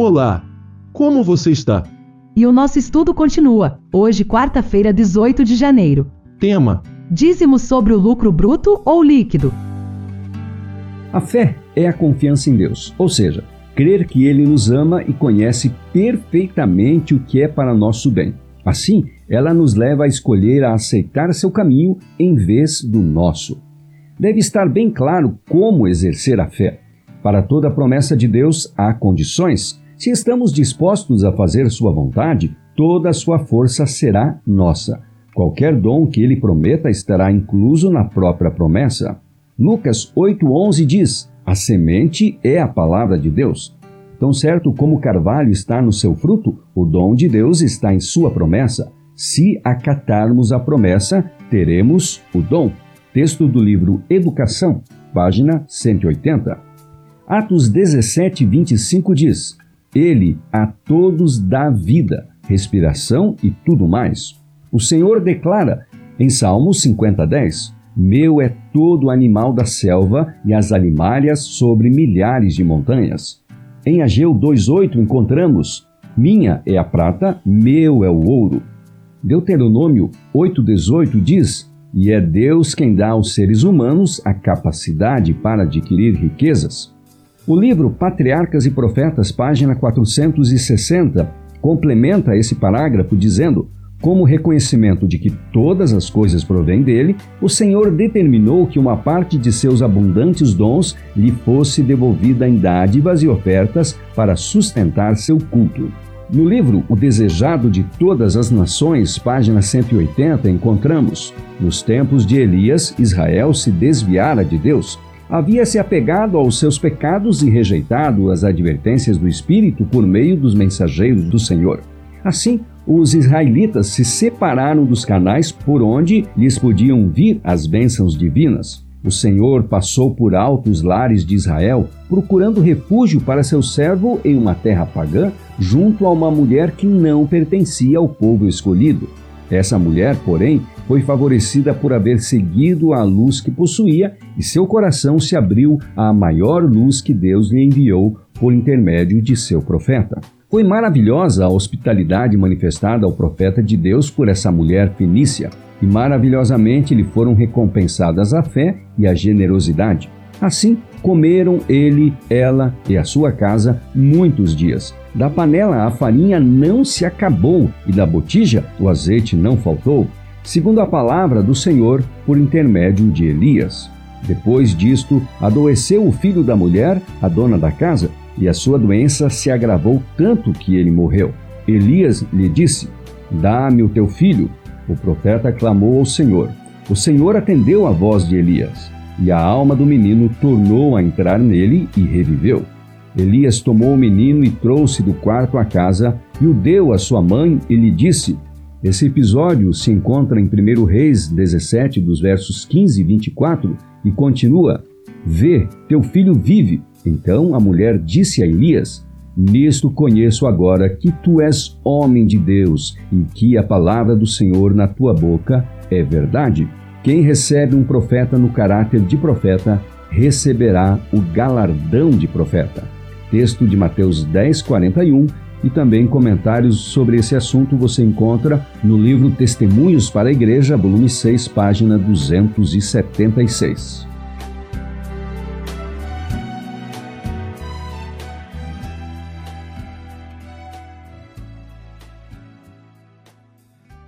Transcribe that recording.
Olá, como você está? E o nosso estudo continua. Hoje, quarta-feira, 18 de janeiro. Tema: Dízimo sobre o lucro bruto ou líquido? A fé é a confiança em Deus, ou seja, crer que Ele nos ama e conhece perfeitamente o que é para nosso bem. Assim, ela nos leva a escolher a aceitar seu caminho em vez do nosso. Deve estar bem claro como exercer a fé. Para toda promessa de Deus há condições. Se estamos dispostos a fazer Sua vontade, toda a sua força será nossa. Qualquer dom que Ele prometa estará incluso na própria promessa. Lucas 8,11 diz: A semente é a palavra de Deus. Tão certo como o carvalho está no seu fruto, o dom de Deus está em sua promessa. Se acatarmos a promessa, teremos o dom. Texto do livro Educação, página 180. Atos 17, 25 diz: Ele a todos dá vida, respiração e tudo mais. O Senhor declara em Salmos 50, 10: Meu é todo animal da selva e as alimárias sobre milhares de montanhas. Em Ageu 2,8 encontramos: Minha é a prata, meu é o ouro. Deuteronômio 8,18 diz: E é Deus quem dá aos seres humanos a capacidade para adquirir riquezas. O livro Patriarcas e Profetas, página 460, complementa esse parágrafo dizendo: como reconhecimento de que todas as coisas provêm dele, o Senhor determinou que uma parte de seus abundantes dons lhe fosse devolvida em dádivas e ofertas para sustentar seu culto. No livro O Desejado de Todas as Nações, página 180, encontramos: Nos tempos de Elias, Israel se desviara de Deus. Havia se apegado aos seus pecados e rejeitado as advertências do Espírito por meio dos mensageiros do Senhor. Assim, os israelitas se separaram dos canais por onde lhes podiam vir as bênçãos divinas. O Senhor passou por altos lares de Israel, procurando refúgio para seu servo em uma terra pagã, junto a uma mulher que não pertencia ao povo escolhido. Essa mulher, porém, foi favorecida por haver seguido a luz que possuía e seu coração se abriu à maior luz que Deus lhe enviou por intermédio de seu profeta. Foi maravilhosa a hospitalidade manifestada ao profeta de Deus por essa mulher fenícia, e maravilhosamente lhe foram recompensadas a fé e a generosidade. Assim, comeram ele, ela e a sua casa muitos dias. Da panela a farinha não se acabou, e da botija o azeite não faltou, segundo a palavra do Senhor por intermédio de Elias. Depois disto, adoeceu o filho da mulher, a dona da casa, e a sua doença se agravou tanto que ele morreu. Elias lhe disse: Dá-me o teu filho. O profeta clamou ao Senhor. O Senhor atendeu a voz de Elias, e a alma do menino tornou a entrar nele e reviveu. Elias tomou o menino e trouxe do quarto à casa e o deu à sua mãe e lhe disse: Esse episódio se encontra em 1 Reis 17, dos versos 15 e 24, e continua: Vê, teu filho vive. Então a mulher disse a Elias: Nisto conheço agora que tu és homem de Deus e que a palavra do Senhor na tua boca é verdade. Quem recebe um profeta no caráter de profeta receberá o galardão de profeta. Texto de Mateus 10, 41 e também comentários sobre esse assunto você encontra no livro Testemunhos para a Igreja, volume 6, página 276.